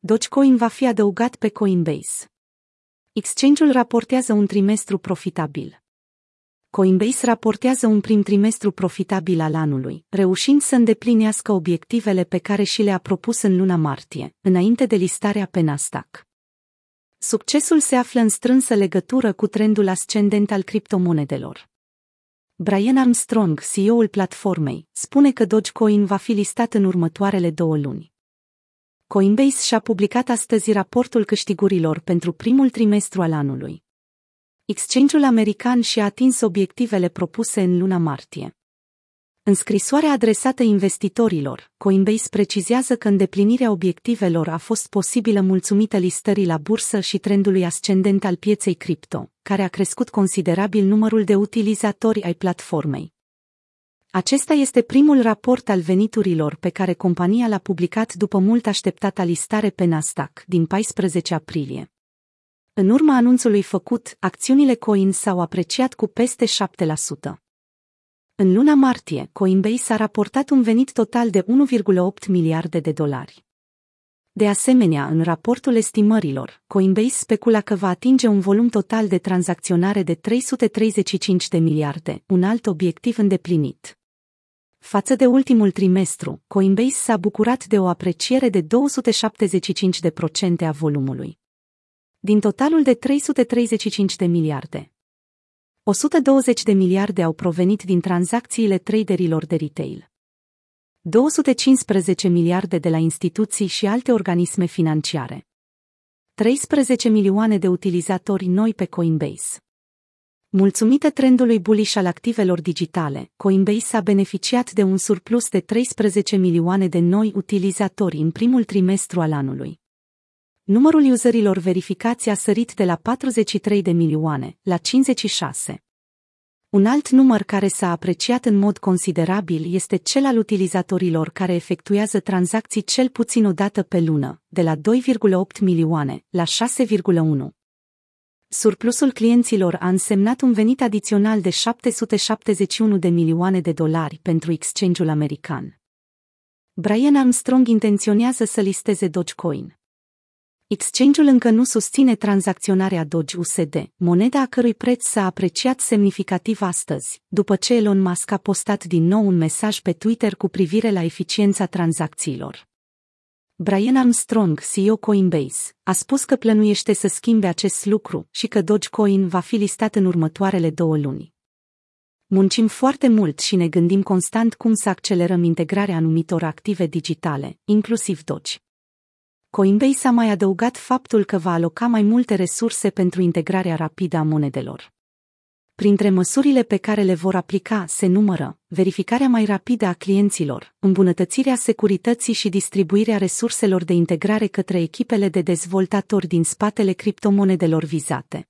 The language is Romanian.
Dogecoin va fi adăugat pe Coinbase. Exchange-ul raportează un trimestru profitabil. Coinbase raportează un prim trimestru profitabil al anului, reușind să îndeplinească obiectivele pe care și le-a propus în luna martie, înainte de listarea pe Nasdaq. Succesul se află în strânsă legătură cu trendul ascendent al criptomonedelor. Brian Armstrong, CEO-ul platformei, spune că Dogecoin va fi listat în următoarele două luni. Coinbase și-a publicat astăzi raportul câștigurilor pentru primul trimestru al anului. Exchange-ul american și-a atins obiectivele propuse în luna martie. În scrisoarea adresată investitorilor, Coinbase precizează că îndeplinirea obiectivelor a fost posibilă mulțumită listării la bursă și trendului ascendent al pieței cripto, care a crescut considerabil numărul de utilizatori ai platformei. Acesta este primul raport al veniturilor pe care compania l-a publicat după mult așteptata listare pe Nasdaq din 14 aprilie. În urma anunțului făcut, acțiunile Coin s-au apreciat cu peste 7%. În luna martie, Coinbase a raportat un venit total de 1,8 miliarde de dolari. De asemenea, în raportul estimărilor, Coinbase specula că va atinge un volum total de tranzacționare de 335 de miliarde, un alt obiectiv îndeplinit. Față de ultimul trimestru, Coinbase s-a bucurat de o apreciere de 275% a volumului. Din totalul de 335 de miliarde, 120 de miliarde au provenit din tranzacțiile traderilor de retail. 215 miliarde de la instituții și alte organisme financiare. 13 milioane de utilizatori noi pe Coinbase. Mulțumită trendului bullish al activelor digitale, Coinbase a beneficiat de un surplus de 13 milioane de noi utilizatori în primul trimestru al anului. Numărul userilor verificați a sărit de la 43 de milioane la 56. Un alt număr care s-a apreciat în mod considerabil este cel al utilizatorilor care efectuează tranzacții cel puțin o dată pe lună, de la 2,8 milioane la 6,1. Surplusul clienților a însemnat un venit adițional de 771 de milioane de dolari pentru exchange-ul american. Brian Armstrong intenționează să listeze Dogecoin. Exchange-ul încă nu susține tranzacționarea Doge USD, moneda a cărui preț s-a apreciat semnificativ astăzi, după ce Elon Musk a postat din nou un mesaj pe Twitter cu privire la eficiența tranzacțiilor. Brian Armstrong, CEO Coinbase, a spus că plănuiește să schimbe acest lucru și că Dogecoin va fi listat în următoarele două luni. Muncim foarte mult și ne gândim constant cum să accelerăm integrarea anumitor active digitale, inclusiv Doge. Coinbase a mai adăugat faptul că va aloca mai multe resurse pentru integrarea rapidă a monedelor. Printre măsurile pe care le vor aplica se numără verificarea mai rapidă a clienților, îmbunătățirea securității și distribuirea resurselor de integrare către echipele de dezvoltatori din spatele criptomonedelor vizate.